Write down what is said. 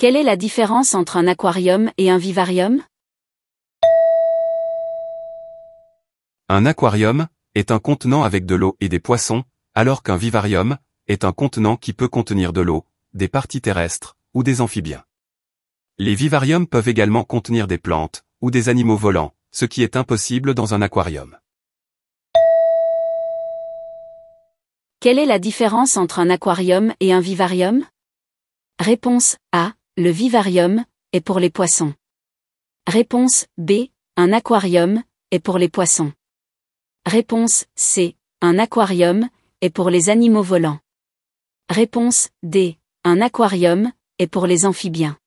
Quelle est la différence entre un aquarium et un vivarium? Un aquarium est un contenant avec de l'eau et des poissons, alors qu'un vivarium est un contenant qui peut contenir de l'eau, des parties terrestres ou des amphibiens. Les vivariums peuvent également contenir des plantes ou des animaux volants, ce qui est impossible dans un aquarium. Quelle est la différence entre un aquarium et un vivarium? Réponse A. Le vivarium est pour les poissons. Réponse B. Un aquarium est pour les poissons. Réponse C. Un aquarium est pour les animaux volants. Réponse D. Un aquarium est pour les amphibiens.